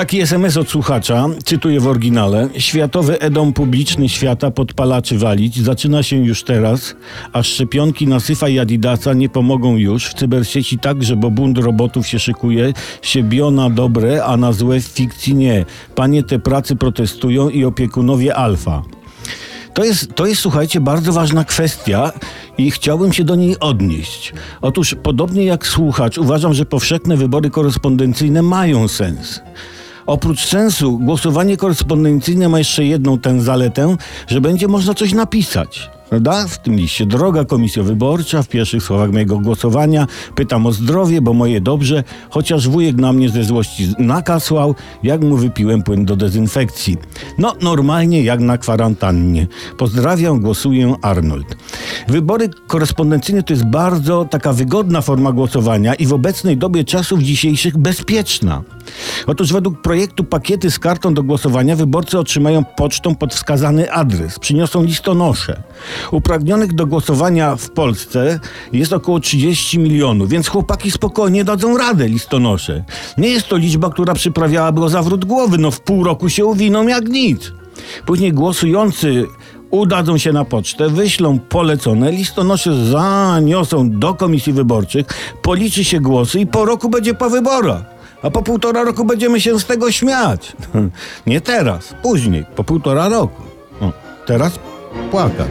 Taki SMS od słuchacza, cytuję w oryginale. Światowy edom publiczny świata podpalaczy walić zaczyna się już teraz, a szczepionki na Syfa i Adidasa nie pomogą już. W cybersieci także, bo bunt robotów się szykuje, się bio na dobre, a na złe w fikcji nie. Panie te pracy protestują i opiekunowie alfa. To jest, to jest, słuchajcie, bardzo ważna kwestia i chciałbym się do niej odnieść. Otóż, podobnie jak słuchacz, uważam, że powszechne wybory korespondencyjne mają sens. Oprócz sensu, głosowanie korespondencyjne ma jeszcze jedną tę zaletę, że będzie można coś napisać. Prawda? W tym liście. Droga Komisjo Wyborcza, w pierwszych słowach mojego głosowania pytam o zdrowie, bo moje dobrze, chociaż wujek na mnie ze złości nakasłał, jak mu wypiłem płyn do dezynfekcji. No, normalnie jak na kwarantannie. Pozdrawiam, głosuję Arnold. Wybory korespondencyjne to jest bardzo taka wygodna forma głosowania i w obecnej dobie czasów dzisiejszych bezpieczna. Otóż według projektu pakiety z kartą do głosowania wyborcy otrzymają pocztą pod wskazany adres. Przyniosą listonosze. Upragnionych do głosowania w Polsce jest około 30 milionów, więc chłopaki spokojnie dadzą radę listonosze. Nie jest to liczba, która przyprawiałaby o zawrót głowy. No w pół roku się uwiną jak nic. Później głosujący udadzą się na pocztę, wyślą polecone, listonosze zaniosą do komisji wyborczych, policzy się głosy i po roku będzie po wyborach. A po półtora roku będziemy się z tego śmiać. Nie teraz, później, po półtora roku. Teraz płakać.